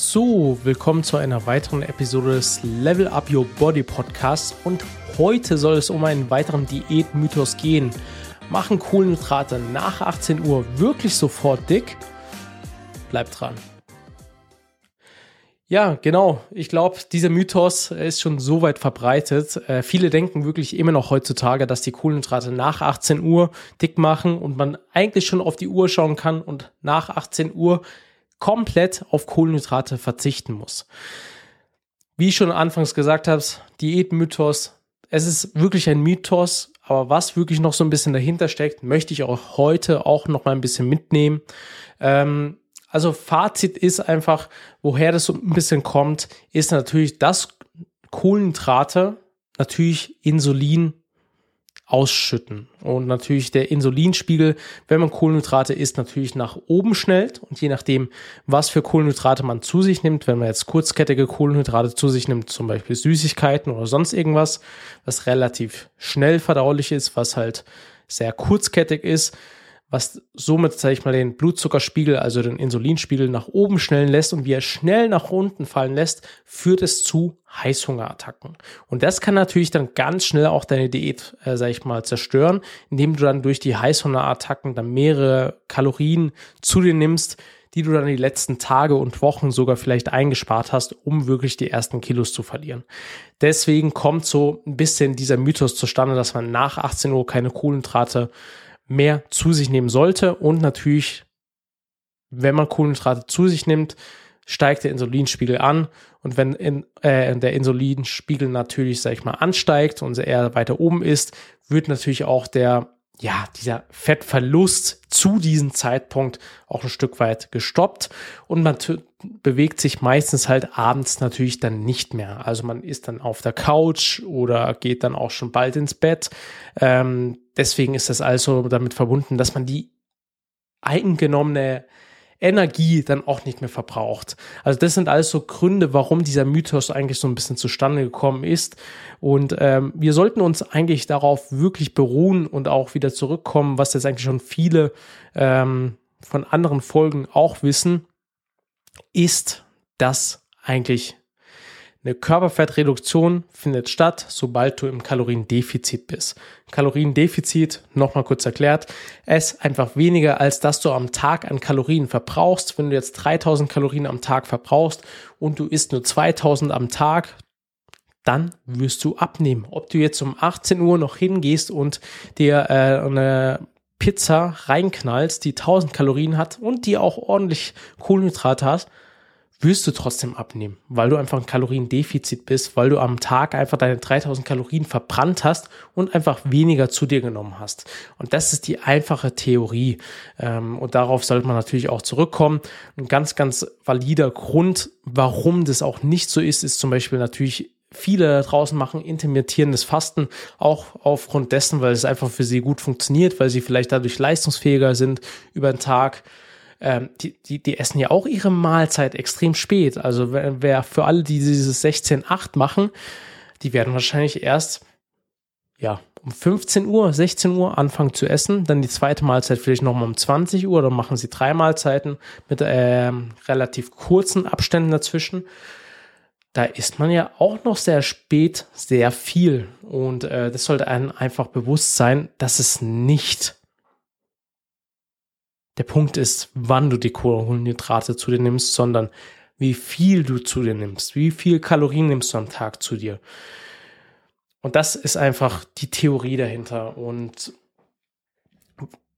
So, willkommen zu einer weiteren Episode des Level Up Your Body Podcasts und heute soll es um einen weiteren Diätmythos gehen. Machen Kohlenhydrate nach 18 Uhr wirklich sofort dick? Bleibt dran. Ja, genau. Ich glaube, dieser Mythos ist schon so weit verbreitet. Äh, viele denken wirklich immer noch heutzutage, dass die Kohlenhydrate nach 18 Uhr dick machen und man eigentlich schon auf die Uhr schauen kann und nach 18 Uhr komplett auf Kohlenhydrate verzichten muss. Wie ich schon anfangs gesagt habe, Diätmythos, es ist wirklich ein Mythos, aber was wirklich noch so ein bisschen dahinter steckt, möchte ich auch heute auch noch mal ein bisschen mitnehmen. Ähm, also Fazit ist einfach, woher das so ein bisschen kommt, ist natürlich, dass Kohlenhydrate natürlich Insulin ausschütten. Und natürlich der Insulinspiegel, wenn man Kohlenhydrate isst, natürlich nach oben schnellt. Und je nachdem, was für Kohlenhydrate man zu sich nimmt, wenn man jetzt kurzkettige Kohlenhydrate zu sich nimmt, zum Beispiel Süßigkeiten oder sonst irgendwas, was relativ schnell verdaulich ist, was halt sehr kurzkettig ist, was somit, sage ich mal, den Blutzuckerspiegel, also den Insulinspiegel nach oben schnellen lässt und wie er schnell nach unten fallen lässt, führt es zu Heißhungerattacken. Und das kann natürlich dann ganz schnell auch deine Diät, äh, sag ich mal, zerstören, indem du dann durch die Heißhungerattacken dann mehrere Kalorien zu dir nimmst, die du dann die letzten Tage und Wochen sogar vielleicht eingespart hast, um wirklich die ersten Kilos zu verlieren. Deswegen kommt so ein bisschen dieser Mythos zustande, dass man nach 18 Uhr keine Kohlenhydrate mehr zu sich nehmen sollte. Und natürlich, wenn man Kohlenhydrate zu sich nimmt, steigt der Insulinspiegel an. Und wenn in, äh, der Insulinspiegel natürlich, sag ich mal, ansteigt und er weiter oben ist, wird natürlich auch der, ja, dieser Fettverlust zu diesem Zeitpunkt auch ein Stück weit gestoppt. Und man bewegt sich meistens halt abends natürlich dann nicht mehr. Also man ist dann auf der Couch oder geht dann auch schon bald ins Bett. Ähm, Deswegen ist das also damit verbunden, dass man die eingenommene Energie dann auch nicht mehr verbraucht. Also das sind alles so Gründe, warum dieser Mythos eigentlich so ein bisschen zustande gekommen ist. Und ähm, wir sollten uns eigentlich darauf wirklich beruhen und auch wieder zurückkommen, was jetzt eigentlich schon viele ähm, von anderen Folgen auch wissen, ist, dass eigentlich eine Körperfettreduktion findet statt, sobald du im Kaloriendefizit bist. Kaloriendefizit, nochmal kurz erklärt, es einfach weniger als dass du am Tag an Kalorien verbrauchst. Wenn du jetzt 3000 Kalorien am Tag verbrauchst und du isst nur 2000 am Tag, dann wirst du abnehmen. Ob du jetzt um 18 Uhr noch hingehst und dir äh, eine Pizza reinknallst, die 1000 Kalorien hat und die auch ordentlich Kohlenhydrate hast, wirst du trotzdem abnehmen, weil du einfach ein Kaloriendefizit bist, weil du am Tag einfach deine 3000 Kalorien verbrannt hast und einfach weniger zu dir genommen hast. Und das ist die einfache Theorie. Ähm, und darauf sollte man natürlich auch zurückkommen. Ein ganz, ganz valider Grund, warum das auch nicht so ist, ist zum Beispiel natürlich viele draußen machen intermittierendes Fasten auch aufgrund dessen, weil es einfach für sie gut funktioniert, weil sie vielleicht dadurch leistungsfähiger sind über den Tag ähm, die, die, die essen ja auch ihre Mahlzeit extrem spät. Also wer, wer für alle, die dieses 16-8 machen, die werden wahrscheinlich erst ja, um 15 Uhr, 16 Uhr anfangen zu essen, dann die zweite Mahlzeit vielleicht nochmal um 20 Uhr, dann machen sie drei Mahlzeiten mit ähm, relativ kurzen Abständen dazwischen. Da isst man ja auch noch sehr spät sehr viel und äh, das sollte einem einfach bewusst sein, dass es nicht der Punkt ist, wann du die Kohlenhydrate zu dir nimmst, sondern wie viel du zu dir nimmst, wie viel Kalorien nimmst du am Tag zu dir. Und das ist einfach die Theorie dahinter. Und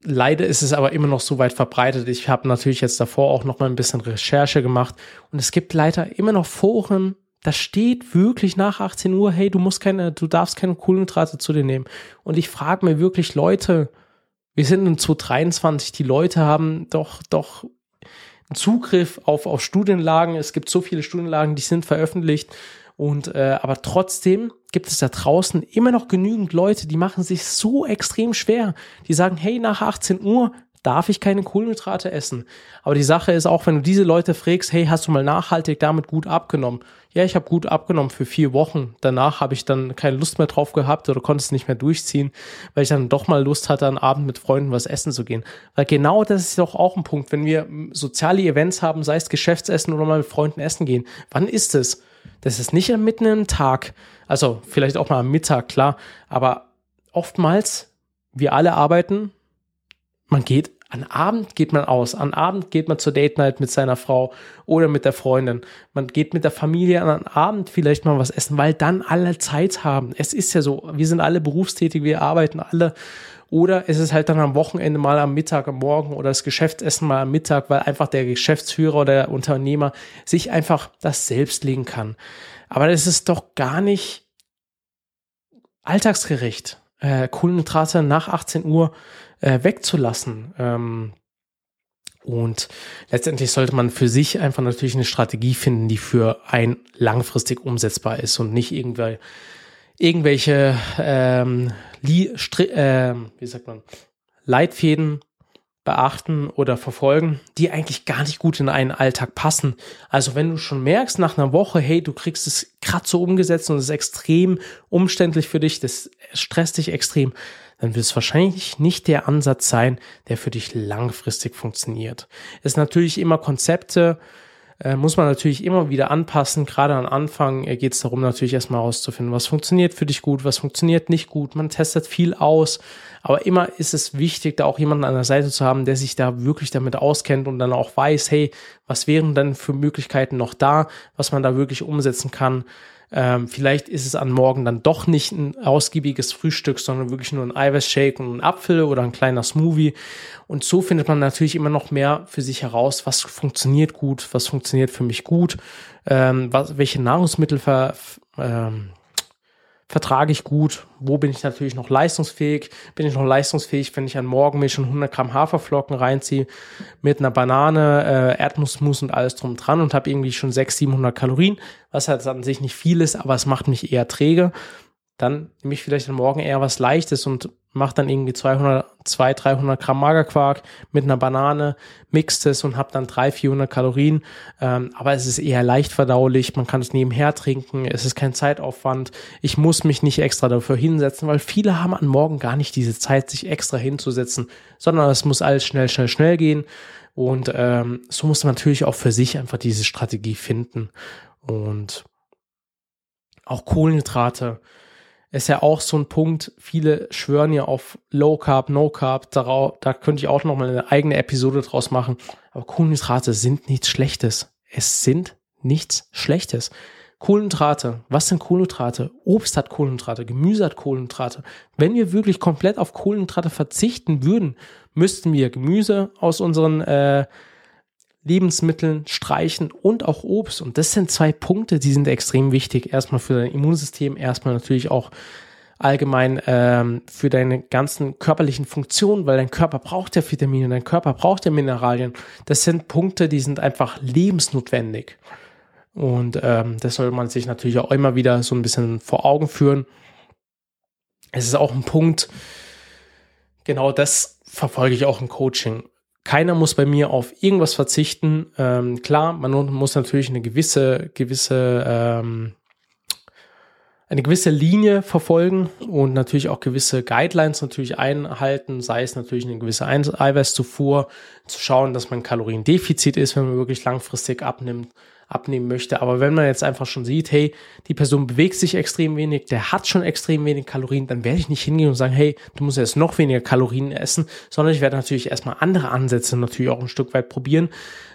leider ist es aber immer noch so weit verbreitet. Ich habe natürlich jetzt davor auch noch mal ein bisschen Recherche gemacht und es gibt leider immer noch Foren, da steht wirklich nach 18 Uhr, hey, du musst keine, du darfst keine Kohlenhydrate zu dir nehmen. Und ich frage mir wirklich Leute, wir sind in 2023, die Leute haben doch, doch Zugriff auf, auf Studienlagen. Es gibt so viele Studienlagen, die sind veröffentlicht. Und äh, aber trotzdem gibt es da draußen immer noch genügend Leute, die machen sich so extrem schwer. Die sagen, hey, nach 18 Uhr darf ich keine Kohlenhydrate essen. Aber die Sache ist auch, wenn du diese Leute fragst, hey, hast du mal nachhaltig damit gut abgenommen? Ja, ich habe gut abgenommen für vier Wochen. Danach habe ich dann keine Lust mehr drauf gehabt oder konnte es nicht mehr durchziehen, weil ich dann doch mal Lust hatte, am Abend mit Freunden was essen zu gehen. Weil genau das ist doch auch ein Punkt, wenn wir soziale Events haben, sei es Geschäftsessen oder mal mit Freunden essen gehen. Wann ist es? Das ist nicht mitten im Tag. Also vielleicht auch mal am Mittag, klar. Aber oftmals, wir alle arbeiten, man geht, an Abend geht man aus, an Abend geht man zur Date Night mit seiner Frau oder mit der Freundin. Man geht mit der Familie an Abend vielleicht mal was essen, weil dann alle Zeit haben. Es ist ja so, wir sind alle berufstätig, wir arbeiten alle. Oder es ist halt dann am Wochenende mal am Mittag, am Morgen oder das Geschäftsessen mal am Mittag, weil einfach der Geschäftsführer oder der Unternehmer sich einfach das selbst legen kann. Aber das ist doch gar nicht alltagsgerecht, äh, Kohlenhydrate nach 18 Uhr äh, wegzulassen. Ähm, und letztendlich sollte man für sich einfach natürlich eine Strategie finden, die für ein langfristig umsetzbar ist und nicht irgendwie irgendwelche ähm, Li äh, wie sagt man, Leitfäden beachten oder verfolgen, die eigentlich gar nicht gut in einen Alltag passen. Also wenn du schon merkst nach einer Woche, hey, du kriegst es gerade so umgesetzt und es ist extrem umständlich für dich, das stresst dich extrem, dann wird es wahrscheinlich nicht der Ansatz sein, der für dich langfristig funktioniert. Es ist natürlich immer Konzepte, äh, muss man natürlich immer wieder anpassen. Gerade am Anfang äh, geht es darum, natürlich erstmal herauszufinden, was funktioniert für dich gut, was funktioniert nicht gut. Man testet viel aus, aber immer ist es wichtig, da auch jemanden an der Seite zu haben, der sich da wirklich damit auskennt und dann auch weiß, hey, was wären denn für Möglichkeiten noch da, was man da wirklich umsetzen kann. Ähm, vielleicht ist es an Morgen dann doch nicht ein ausgiebiges Frühstück, sondern wirklich nur ein Eiweißshake und ein Apfel oder ein kleiner Smoothie. Und so findet man natürlich immer noch mehr für sich heraus, was funktioniert gut, was funktioniert für mich gut, ähm, was, welche Nahrungsmittel ver, ähm, vertrage ich gut, wo bin ich natürlich noch leistungsfähig, bin ich noch leistungsfähig, wenn ich an Morgen mir schon 100 Gramm Haferflocken reinziehe mit einer Banane, äh, Erdnussmus und alles drum dran und habe irgendwie schon 600, 700 Kalorien, was halt an sich nicht viel ist, aber es macht mich eher träge dann nehme ich vielleicht am Morgen eher was Leichtes und mache dann irgendwie 200, 200, 300 Gramm Magerquark mit einer Banane, mixt es und habe dann 300, 400 Kalorien. Ähm, aber es ist eher leicht verdaulich, man kann es nebenher trinken, es ist kein Zeitaufwand. Ich muss mich nicht extra dafür hinsetzen, weil viele haben an Morgen gar nicht diese Zeit, sich extra hinzusetzen, sondern es muss alles schnell, schnell, schnell gehen. Und ähm, so muss man natürlich auch für sich einfach diese Strategie finden. Und auch Kohlenhydrate ist ja auch so ein Punkt, viele schwören ja auf Low Carb, No Carb, darauf, da könnte ich auch noch mal eine eigene Episode draus machen. Aber Kohlenhydrate sind nichts Schlechtes. Es sind nichts Schlechtes. Kohlenhydrate, was sind Kohlenhydrate? Obst hat Kohlenhydrate, Gemüse hat Kohlenhydrate. Wenn wir wirklich komplett auf Kohlenhydrate verzichten würden, müssten wir Gemüse aus unseren äh, Lebensmitteln streichen und auch Obst. Und das sind zwei Punkte, die sind extrem wichtig. Erstmal für dein Immunsystem, erstmal natürlich auch allgemein ähm, für deine ganzen körperlichen Funktionen, weil dein Körper braucht ja Vitamine, dein Körper braucht ja Mineralien. Das sind Punkte, die sind einfach lebensnotwendig. Und ähm, das soll man sich natürlich auch immer wieder so ein bisschen vor Augen führen. Es ist auch ein Punkt, genau das verfolge ich auch im Coaching keiner muss bei mir auf irgendwas verzichten. Ähm, klar, man muss natürlich eine gewisse, gewisse, ähm, eine gewisse Linie verfolgen und natürlich auch gewisse Guidelines natürlich einhalten, sei es natürlich eine gewisse Eiweißzufuhr, zu schauen, dass man Kaloriendefizit ist, wenn man wirklich langfristig abnimmt abnehmen möchte. Aber wenn man jetzt einfach schon sieht, hey, die Person bewegt sich extrem wenig, der hat schon extrem wenig Kalorien, dann werde ich nicht hingehen und sagen, hey, du musst jetzt noch weniger Kalorien essen, sondern ich werde natürlich erstmal andere Ansätze natürlich auch ein Stück weit probieren.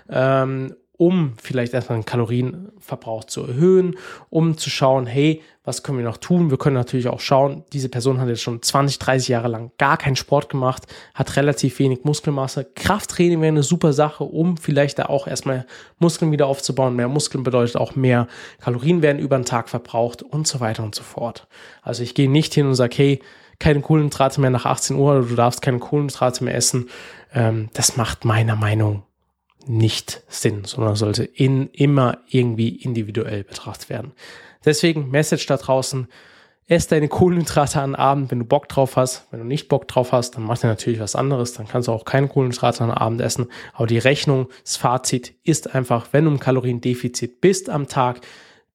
Ähm, um vielleicht erstmal den Kalorienverbrauch zu erhöhen, um zu schauen, hey, was können wir noch tun? Wir können natürlich auch schauen, diese Person hat jetzt schon 20, 30 Jahre lang gar keinen Sport gemacht, hat relativ wenig Muskelmasse. Krafttraining wäre eine super Sache, um vielleicht da auch erstmal Muskeln wieder aufzubauen. Mehr Muskeln bedeutet auch mehr Kalorien werden über den Tag verbraucht und so weiter und so fort. Also ich gehe nicht hin und sage, hey, keine Kohlenhydrate mehr nach 18 Uhr oder du darfst keine Kohlenhydrate mehr essen. Ähm, das macht meiner Meinung nicht Sinn, sondern sollte in, immer irgendwie individuell betrachtet werden. Deswegen Message da draußen. ess deine Kohlenhydrate an Abend, wenn du Bock drauf hast. Wenn du nicht Bock drauf hast, dann mach dir natürlich was anderes. Dann kannst du auch keine Kohlenhydrate an Abend essen. Aber die Rechnung, das Fazit ist einfach, wenn du im Kaloriendefizit bist am Tag,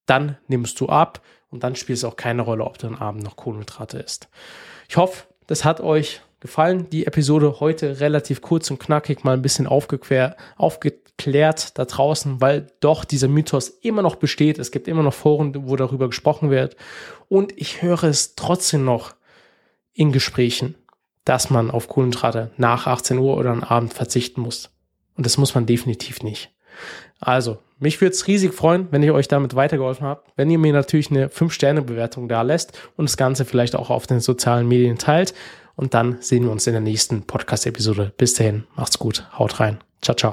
dann nimmst du ab und dann spielt es auch keine Rolle, ob du am Abend noch Kohlenhydrate isst. Ich hoffe, das hat euch gefallen. Die Episode heute relativ kurz und knackig, mal ein bisschen aufgeklärt, aufgeklärt da draußen, weil doch dieser Mythos immer noch besteht. Es gibt immer noch Foren, wo darüber gesprochen wird. Und ich höre es trotzdem noch in Gesprächen, dass man auf Kohlenhydrate nach 18 Uhr oder am Abend verzichten muss. Und das muss man definitiv nicht. Also, mich würde es riesig freuen, wenn ich euch damit weitergeholfen habe. Wenn ihr mir natürlich eine 5-Sterne-Bewertung da lässt und das Ganze vielleicht auch auf den sozialen Medien teilt. Und dann sehen wir uns in der nächsten Podcast-Episode. Bis dahin, macht's gut, haut rein. Ciao, ciao.